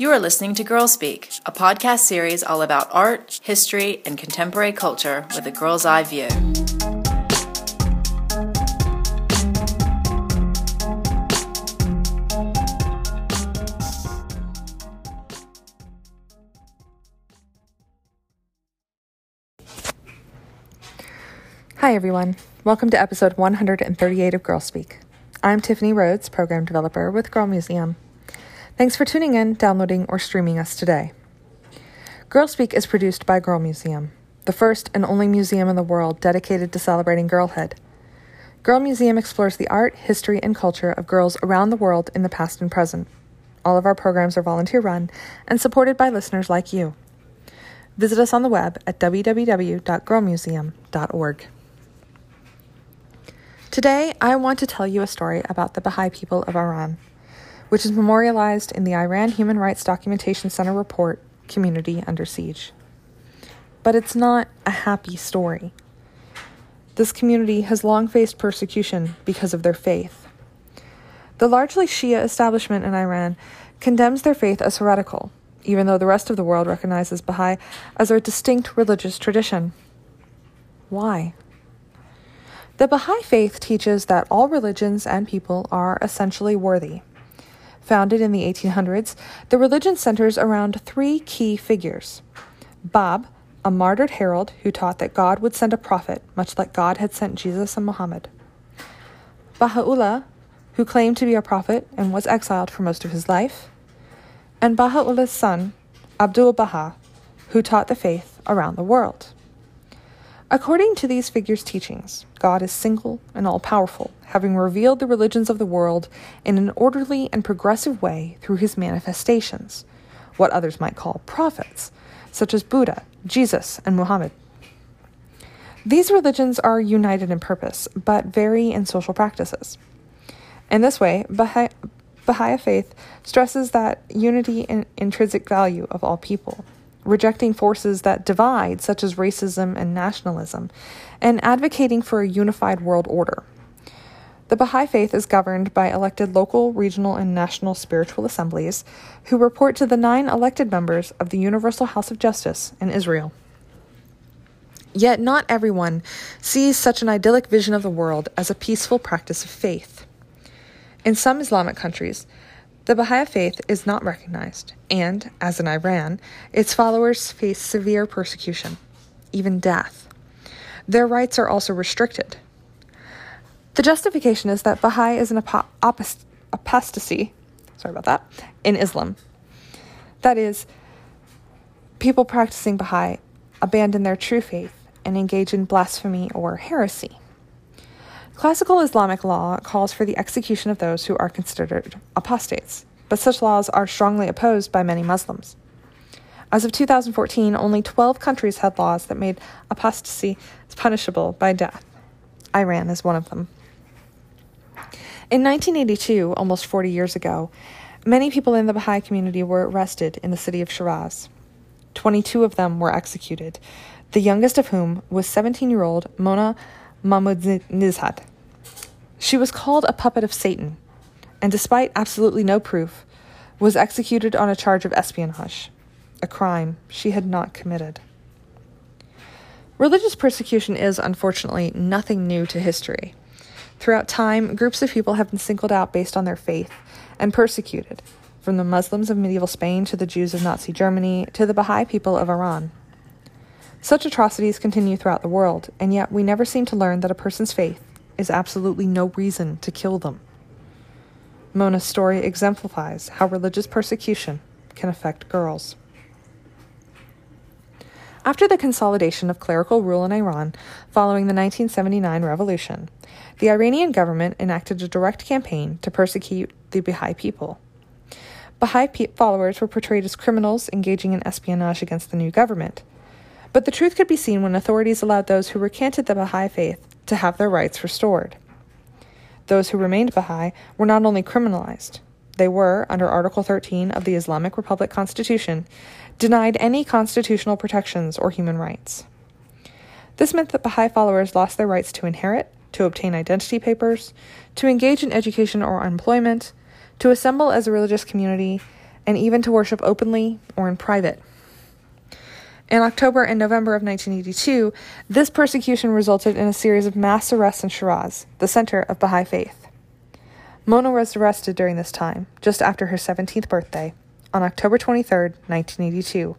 You are listening to Girl Speak, a podcast series all about art, history, and contemporary culture with a girl's eye view. Hi, everyone. Welcome to episode 138 of Girl Speak. I'm Tiffany Rhodes, program developer with Girl Museum. Thanks for tuning in, downloading, or streaming us today. Girl Speak is produced by Girl Museum, the first and only museum in the world dedicated to celebrating girlhood. Girl Museum explores the art, history, and culture of girls around the world in the past and present. All of our programs are volunteer run and supported by listeners like you. Visit us on the web at www.girlmuseum.org. Today, I want to tell you a story about the Baha'i people of Iran, which is memorialized in the Iran Human Rights Documentation Center report, Community Under Siege. But it's not a happy story. This community has long faced persecution because of their faith. The largely Shia establishment in Iran condemns their faith as heretical, even though the rest of the world recognizes Baha'i as a distinct religious tradition. Why? The Baha'i Faith teaches that all religions and people are essentially worthy. Founded in the 1800s, the religion centers around three key figures Bab, a martyred herald who taught that God would send a prophet, much like God had sent Jesus and Muhammad. Baha'u'llah, who claimed to be a prophet and was exiled for most of his life. And Baha'u'llah's son, Abdul Baha, who taught the faith around the world. According to these figures' teachings, God is single and all powerful, having revealed the religions of the world in an orderly and progressive way through his manifestations, what others might call prophets, such as Buddha, Jesus, and Muhammad. These religions are united in purpose, but vary in social practices. In this way, Baha'i, Baha'i faith stresses that unity and intrinsic value of all people rejecting forces that divide, such as racism and nationalism, and advocating for a unified world order. The Baha'i Faith is governed by elected local, regional, and national spiritual assemblies who report to the nine elected members of the Universal House of Justice in Israel. Yet, not everyone sees such an idyllic vision of the world as a peaceful practice of faith. In some Islamic countries, the Baha'i faith is not recognized, and, as in Iran, its followers face severe persecution, even death. Their rights are also restricted. The justification is that Baha'i is an apostasy, sorry about that, in Islam. That is, people practicing Baha'i abandon their true faith and engage in blasphemy or heresy. Classical Islamic law calls for the execution of those who are considered apostates, but such laws are strongly opposed by many Muslims. As of 2014, only 12 countries had laws that made apostasy punishable by death. Iran is one of them. In 1982, almost 40 years ago, many people in the Baha'i community were arrested in the city of Shiraz. 22 of them were executed, the youngest of whom was 17 year old Mona Mahmoudnizhad. She was called a puppet of Satan, and despite absolutely no proof, was executed on a charge of espionage, a crime she had not committed. Religious persecution is, unfortunately, nothing new to history. Throughout time, groups of people have been singled out based on their faith and persecuted, from the Muslims of medieval Spain to the Jews of Nazi Germany to the Baha'i people of Iran. Such atrocities continue throughout the world, and yet we never seem to learn that a person's faith is absolutely no reason to kill them. Mona's story exemplifies how religious persecution can affect girls. After the consolidation of clerical rule in Iran following the 1979 revolution, the Iranian government enacted a direct campaign to persecute the Baha'i people. Baha'i followers were portrayed as criminals engaging in espionage against the new government, but the truth could be seen when authorities allowed those who recanted the Baha'i faith to have their rights restored. Those who remained Baha'i were not only criminalized, they were, under Article 13 of the Islamic Republic Constitution, denied any constitutional protections or human rights. This meant that Baha'i followers lost their rights to inherit, to obtain identity papers, to engage in education or employment, to assemble as a religious community, and even to worship openly or in private. In October and November of 1982, this persecution resulted in a series of mass arrests in Shiraz, the center of Baha'i faith. Mona was arrested during this time, just after her 17th birthday, on October 23, 1982.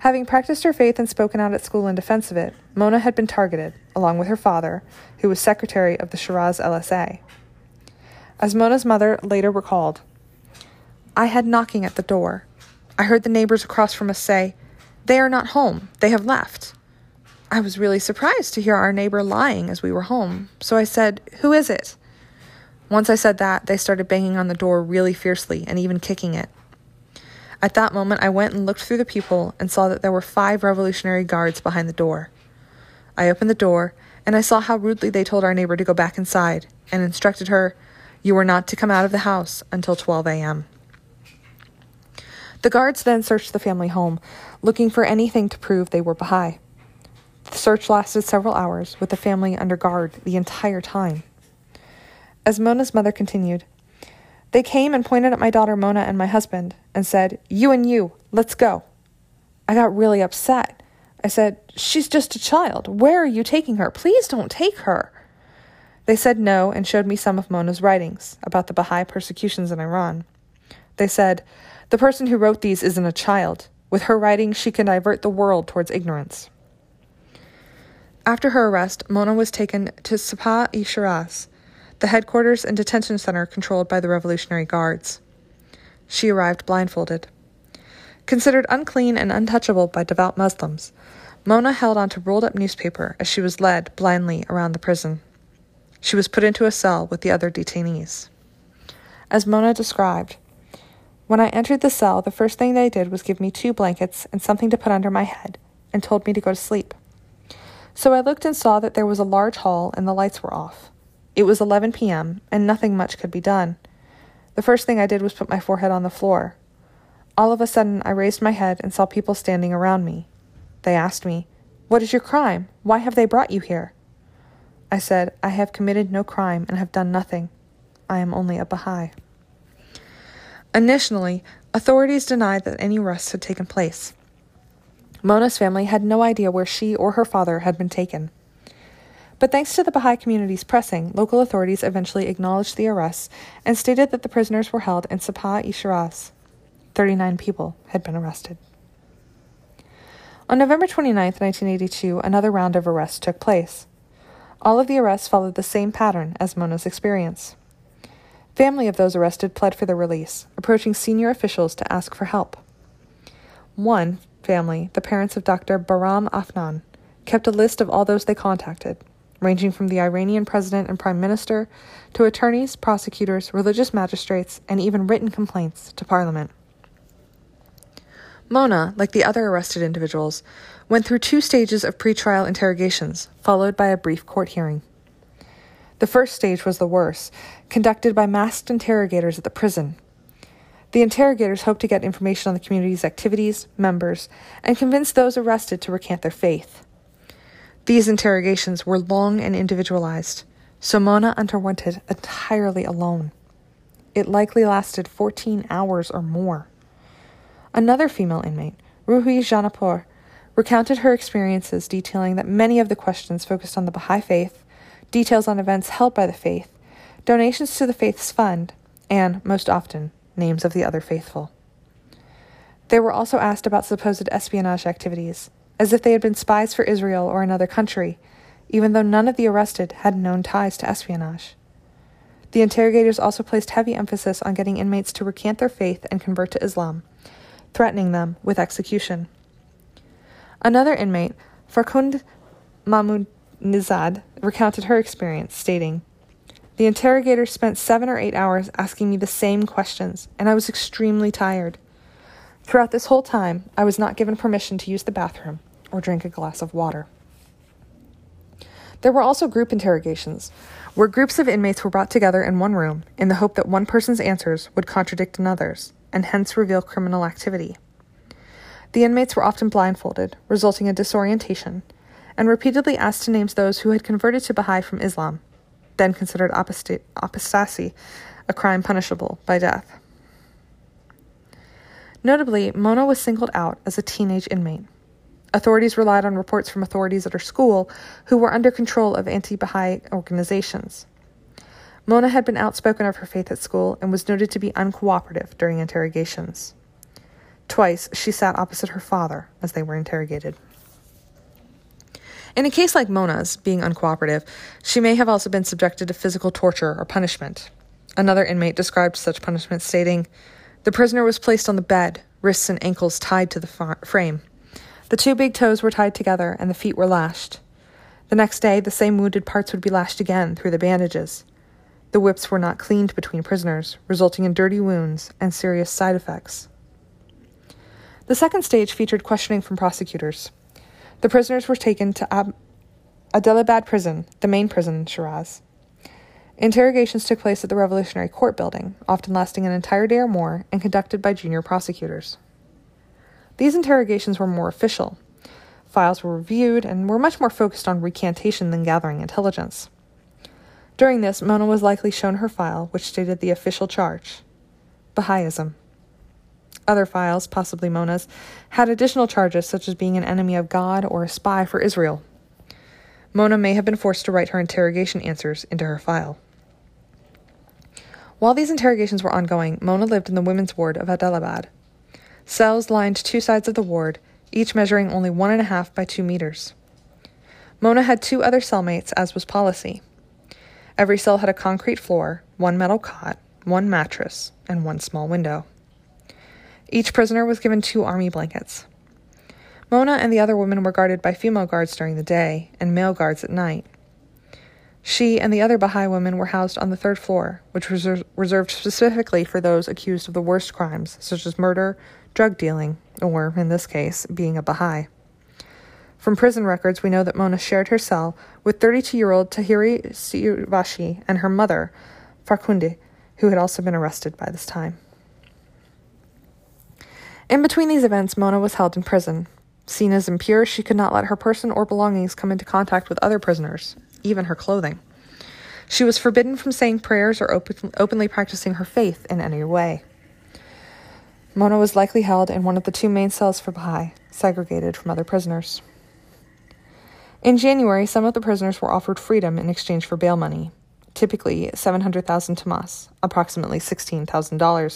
Having practiced her faith and spoken out at school in defense of it, Mona had been targeted, along with her father, who was secretary of the Shiraz LSA. As Mona's mother later recalled, I had knocking at the door. I heard the neighbors across from us say, They are not home. They have left. I was really surprised to hear our neighbor lying as we were home, so I said, Who is it? Once I said that, they started banging on the door really fiercely and even kicking it. At that moment, I went and looked through the peephole and saw that there were five Revolutionary Guards behind the door. I opened the door, and I saw how rudely they told our neighbor to go back inside and instructed her, You are not to come out of the house until 12 a.m. The guards then searched the family home, looking for anything to prove they were Baha'i. The search lasted several hours, with the family under guard the entire time. As Mona's mother continued, they came and pointed at my daughter Mona and my husband and said, You and you, let's go. I got really upset. I said, She's just a child. Where are you taking her? Please don't take her. They said no and showed me some of Mona's writings about the Baha'i persecutions in Iran. They said, The person who wrote these isn't a child. With her writing, she can divert the world towards ignorance. After her arrest, Mona was taken to Sepah i Shiraz, the headquarters and detention center controlled by the Revolutionary Guards. She arrived blindfolded. Considered unclean and untouchable by devout Muslims, Mona held onto rolled up newspaper as she was led blindly around the prison. She was put into a cell with the other detainees. As Mona described, when I entered the cell, the first thing they did was give me two blankets and something to put under my head and told me to go to sleep. So I looked and saw that there was a large hall and the lights were off. It was 11 p.m., and nothing much could be done. The first thing I did was put my forehead on the floor. All of a sudden, I raised my head and saw people standing around me. They asked me, What is your crime? Why have they brought you here? I said, I have committed no crime and have done nothing. I am only a Baha'i. Initially, authorities denied that any arrests had taken place. Mona's family had no idea where she or her father had been taken. But thanks to the Baha'i community's pressing, local authorities eventually acknowledged the arrests and stated that the prisoners were held in Sepah i Shiraz. 39 people had been arrested. On November 29, 1982, another round of arrests took place. All of the arrests followed the same pattern as Mona's experience. Family of those arrested pled for their release, approaching senior officials to ask for help. One family, the parents of Dr. Bahram Afnan, kept a list of all those they contacted ranging from the Iranian president and prime minister to attorneys, prosecutors, religious magistrates, and even written complaints to parliament. Mona, like the other arrested individuals, went through two stages of pretrial interrogations, followed by a brief court hearing. The first stage was the worst, conducted by masked interrogators at the prison. The interrogators hoped to get information on the community's activities, members, and convince those arrested to recant their faith. These interrogations were long and individualized, so Mona underwent it entirely alone. It likely lasted 14 hours or more. Another female inmate, Ruhi Jahanpur, recounted her experiences, detailing that many of the questions focused on the Baha'i faith, details on events held by the faith, donations to the faith's fund, and, most often, names of the other faithful. They were also asked about supposed espionage activities, as if they had been spies for Israel or another country, even though none of the arrested had known ties to espionage. The interrogators also placed heavy emphasis on getting inmates to recant their faith and convert to Islam, threatening them with execution. Another inmate, Farkund Mahmoud Nizad, recounted her experience, stating, The interrogators spent seven or eight hours asking me the same questions, and I was extremely tired. Throughout this whole time, I was not given permission to use the bathroom or drink a glass of water. There were also group interrogations, where groups of inmates were brought together in one room in the hope that one person's answers would contradict another's and hence reveal criminal activity. The inmates were often blindfolded, resulting in disorientation, and repeatedly asked to name those who had converted to Baha'i from Islam, then considered apostasy, a crime punishable by death. Notably, Mona was singled out as a teenage inmate. Authorities relied on reports from authorities at her school who were under control of anti Baha'i organizations. Mona had been outspoken of her faith at school and was noted to be uncooperative during interrogations. Twice, she sat opposite her father as they were interrogated. In a case like Mona's, being uncooperative, she may have also been subjected to physical torture or punishment. Another inmate described such punishment, stating, The prisoner was placed on the bed, wrists and ankles tied to the frame. The two big toes were tied together and the feet were lashed. The next day, the same wounded parts would be lashed again through the bandages. The whips were not cleaned between prisoners, resulting in dirty wounds and serious side effects. The second stage featured questioning from prosecutors. The prisoners were taken to Ab- Adelabad prison, the main prison in Shiraz. Interrogations took place at the Revolutionary Court building, often lasting an entire day or more, and conducted by junior prosecutors. These interrogations were more official. Files were reviewed and were much more focused on recantation than gathering intelligence. During this, Mona was likely shown her file, which stated the official charge Baha'ism. Other files, possibly Mona's, had additional charges such as being an enemy of God or a spy for Israel. Mona may have been forced to write her interrogation answers into her file. While these interrogations were ongoing, Mona lived in the women's ward of Adelabad. Cells lined two sides of the ward, each measuring only one and a half by two meters. Mona had two other cellmates, as was policy. Every cell had a concrete floor, one metal cot, one mattress, and one small window. Each prisoner was given two army blankets. Mona and the other women were guarded by female guards during the day and male guards at night. She and the other Baha'i women were housed on the third floor, which was reserved specifically for those accused of the worst crimes, such as murder, drug dealing, or, in this case, being a Baha'i. From prison records, we know that Mona shared her cell with 32 year old Tahiri Sivashi and her mother, Farkundi, who had also been arrested by this time. In between these events, Mona was held in prison. Seen as impure, she could not let her person or belongings come into contact with other prisoners, even her clothing. She was forbidden from saying prayers or open, openly practicing her faith in any way. Mona was likely held in one of the two main cells for Baha'i, segregated from other prisoners. In January, some of the prisoners were offered freedom in exchange for bail money, typically 700,000 tomans, approximately $16,000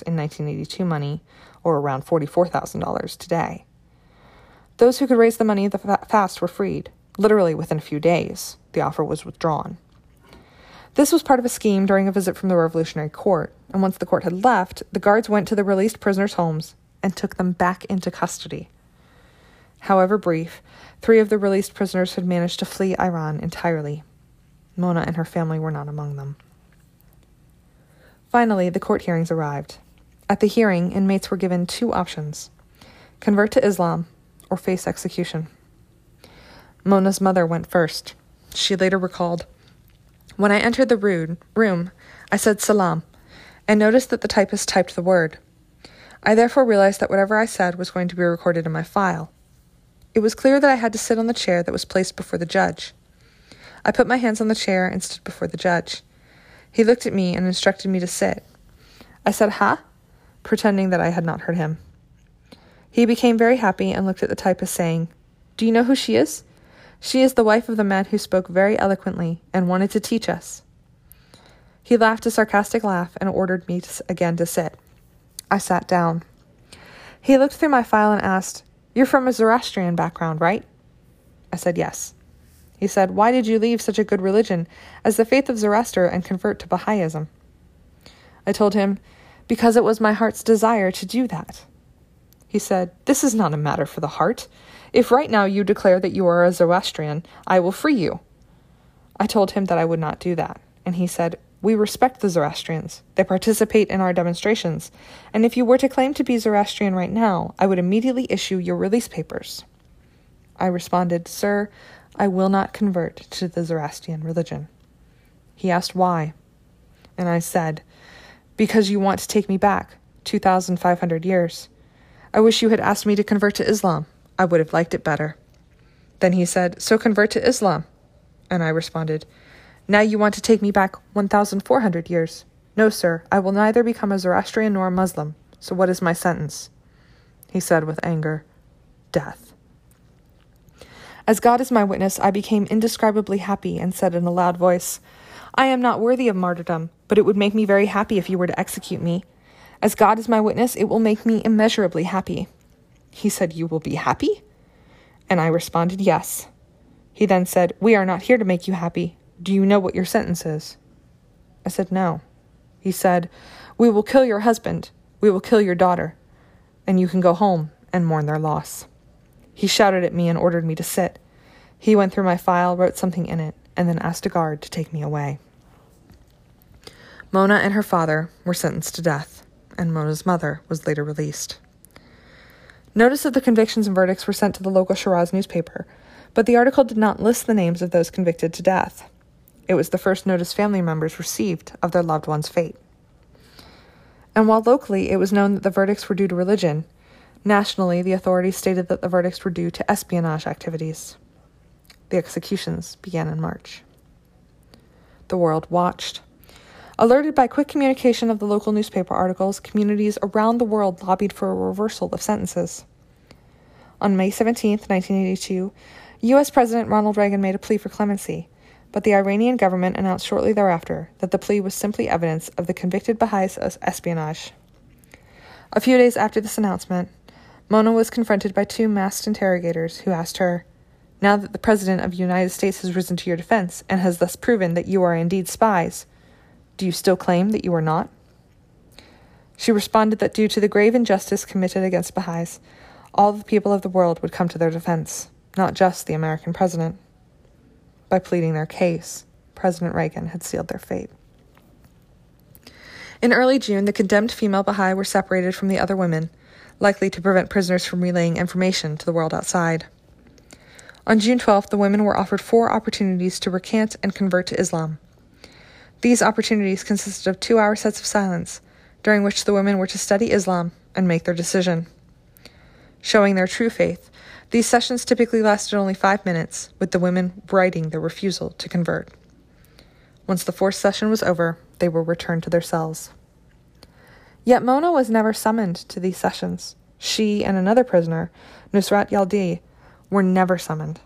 in 1982 money, or around $44,000 today. Those who could raise the money the fast were freed. Literally within a few days, the offer was withdrawn. This was part of a scheme during a visit from the Revolutionary Court, and once the court had left, the guards went to the released prisoners' homes and took them back into custody. However brief, three of the released prisoners had managed to flee Iran entirely. Mona and her family were not among them. Finally, the court hearings arrived. At the hearing, inmates were given two options convert to Islam or face execution. Mona's mother went first. She later recalled When I entered the room, I said salam and noticed that the typist typed the word. I therefore realized that whatever I said was going to be recorded in my file. It was clear that I had to sit on the chair that was placed before the judge. I put my hands on the chair and stood before the judge. He looked at me and instructed me to sit. I said, Ha? Pretending that I had not heard him. He became very happy and looked at the typist, saying, Do you know who she is? She is the wife of the man who spoke very eloquently and wanted to teach us. He laughed a sarcastic laugh and ordered me to, again to sit. I sat down. He looked through my file and asked, You're from a Zoroastrian background, right? I said, Yes. He said, Why did you leave such a good religion as the faith of Zoroaster and convert to Baha'ism? I told him, because it was my heart's desire to do that. He said, This is not a matter for the heart. If right now you declare that you are a Zoroastrian, I will free you. I told him that I would not do that, and he said, We respect the Zoroastrians. They participate in our demonstrations, and if you were to claim to be Zoroastrian right now, I would immediately issue your release papers. I responded, Sir, I will not convert to the Zoroastrian religion. He asked why, and I said, because you want to take me back 2,500 years. I wish you had asked me to convert to Islam. I would have liked it better. Then he said, So convert to Islam. And I responded, Now you want to take me back 1,400 years. No, sir, I will neither become a Zoroastrian nor a Muslim. So what is my sentence? he said with anger. Death. As God is my witness, I became indescribably happy and said in a loud voice, I am not worthy of martyrdom, but it would make me very happy if you were to execute me. As God is my witness, it will make me immeasurably happy. He said, You will be happy? And I responded, Yes. He then said, We are not here to make you happy. Do you know what your sentence is? I said, No. He said, We will kill your husband. We will kill your daughter. And you can go home and mourn their loss. He shouted at me and ordered me to sit. He went through my file, wrote something in it, and then asked a guard to take me away. Mona and her father were sentenced to death, and Mona's mother was later released. Notice of the convictions and verdicts were sent to the local Shiraz newspaper, but the article did not list the names of those convicted to death. It was the first notice family members received of their loved one's fate. And while locally it was known that the verdicts were due to religion, nationally the authorities stated that the verdicts were due to espionage activities. The executions began in March. The world watched. Alerted by quick communication of the local newspaper articles, communities around the world lobbied for a reversal of sentences. On May 17, 1982, U.S. President Ronald Reagan made a plea for clemency, but the Iranian government announced shortly thereafter that the plea was simply evidence of the convicted Baha'is' espionage. A few days after this announcement, Mona was confronted by two masked interrogators who asked her, Now that the President of the United States has risen to your defense and has thus proven that you are indeed spies, do you still claim that you are not? She responded that due to the grave injustice committed against Baha'is, all the people of the world would come to their defense, not just the American president. By pleading their case, President Reagan had sealed their fate. In early June, the condemned female Baha'i were separated from the other women, likely to prevent prisoners from relaying information to the world outside. On June 12th, the women were offered four opportunities to recant and convert to Islam. These opportunities consisted of two hour sets of silence, during which the women were to study Islam and make their decision. Showing their true faith, these sessions typically lasted only five minutes, with the women writing their refusal to convert. Once the fourth session was over, they were returned to their cells. Yet Mona was never summoned to these sessions. She and another prisoner, Nusrat Yaldi, were never summoned.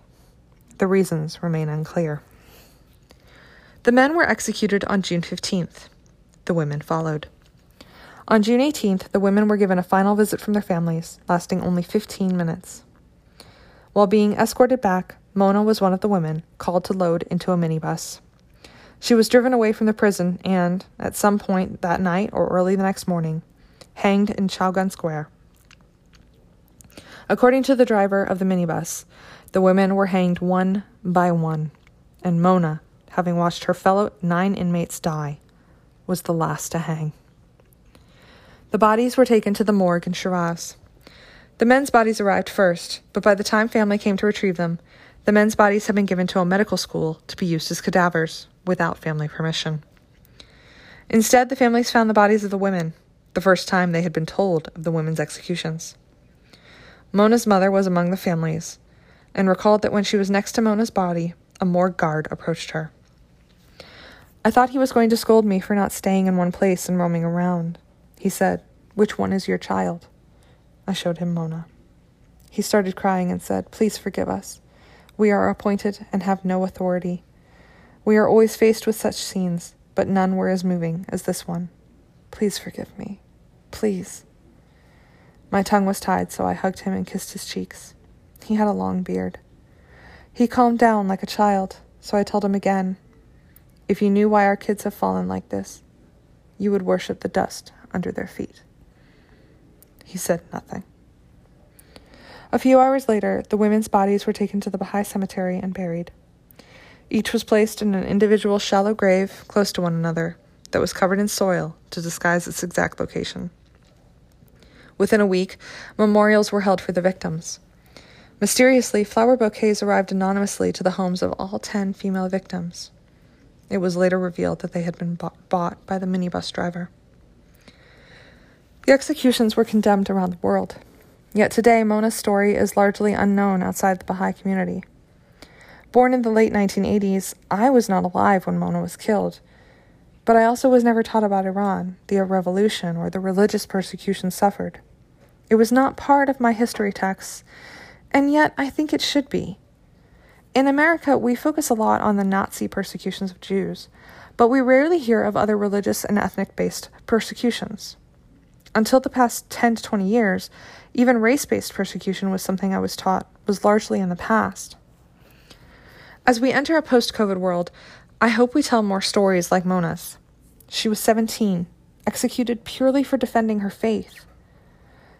The reasons remain unclear. The men were executed on June 15th. The women followed. On June 18th, the women were given a final visit from their families, lasting only 15 minutes. While being escorted back, Mona was one of the women called to load into a minibus. She was driven away from the prison and, at some point that night or early the next morning, hanged in Chowgan Square. According to the driver of the minibus, the women were hanged one by one, and Mona having watched her fellow nine inmates die, was the last to hang. The bodies were taken to the morgue in Shiraz. The men's bodies arrived first, but by the time family came to retrieve them, the men's bodies had been given to a medical school to be used as cadavers without family permission. Instead, the families found the bodies of the women, the first time they had been told of the women's executions. Mona's mother was among the families and recalled that when she was next to Mona's body, a morgue guard approached her. I thought he was going to scold me for not staying in one place and roaming around. He said, Which one is your child? I showed him Mona. He started crying and said, Please forgive us. We are appointed and have no authority. We are always faced with such scenes, but none were as moving as this one. Please forgive me. Please. My tongue was tied, so I hugged him and kissed his cheeks. He had a long beard. He calmed down like a child, so I told him again if you knew why our kids have fallen like this, you would worship the dust under their feet. He said nothing. A few hours later, the women's bodies were taken to the Baha'i cemetery and buried. Each was placed in an individual shallow grave close to one another that was covered in soil to disguise its exact location. Within a week, memorials were held for the victims. Mysteriously, flower bouquets arrived anonymously to the homes of all ten female victims. It was later revealed that they had been bought by the minibus driver. The executions were condemned around the world. Yet today, Mona's story is largely unknown outside the Baha'i community. Born in the late 1980s, I was not alive when Mona was killed. But I also was never taught about Iran, the revolution, or the religious persecution suffered. It was not part of my history texts, and yet I think it should be. In America, we focus a lot on the Nazi persecutions of Jews, but we rarely hear of other religious and ethnic based persecutions. Until the past 10 to 20 years, even race based persecution was something I was taught was largely in the past. As we enter a post COVID world, I hope we tell more stories like Mona's. She was 17, executed purely for defending her faith.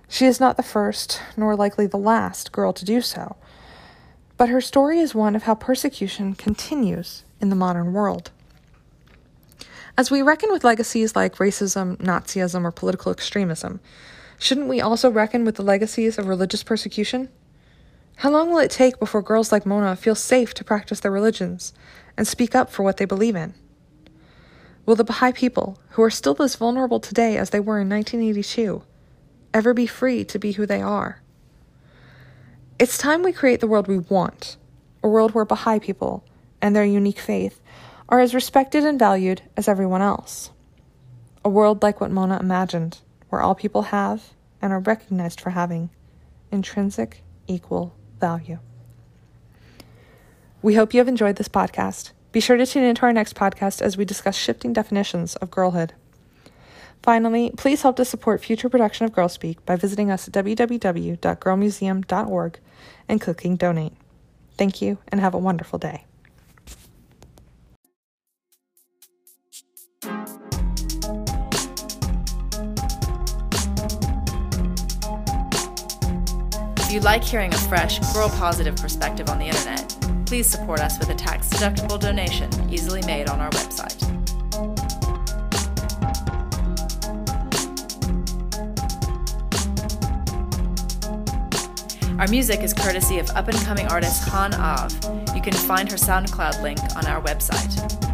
She is not the first, nor likely the last, girl to do so, but her story is one of how persecution continues in the modern world. As we reckon with legacies like racism, Nazism, or political extremism, shouldn't we also reckon with the legacies of religious persecution? How long will it take before girls like Mona feel safe to practice their religions and speak up for what they believe in? Will the Baha'i people, who are still as vulnerable today as they were in 1982, ever be free to be who they are? It's time we create the world we want a world where Baha'i people and their unique faith are as respected and valued as everyone else. A world like what Mona imagined, where all people have and are recognized for having intrinsic equal value. We hope you have enjoyed this podcast. Be sure to tune into our next podcast as we discuss shifting definitions of girlhood. Finally, please help to support future production of Girl Speak by visiting us at www.girlmuseum.org and clicking donate. Thank you and have a wonderful day. If you like hearing a fresh, girl positive perspective on the internet, please support us with a tax deductible donation easily made on our website. Our music is courtesy of up and coming artist Han Av. You can find her SoundCloud link on our website.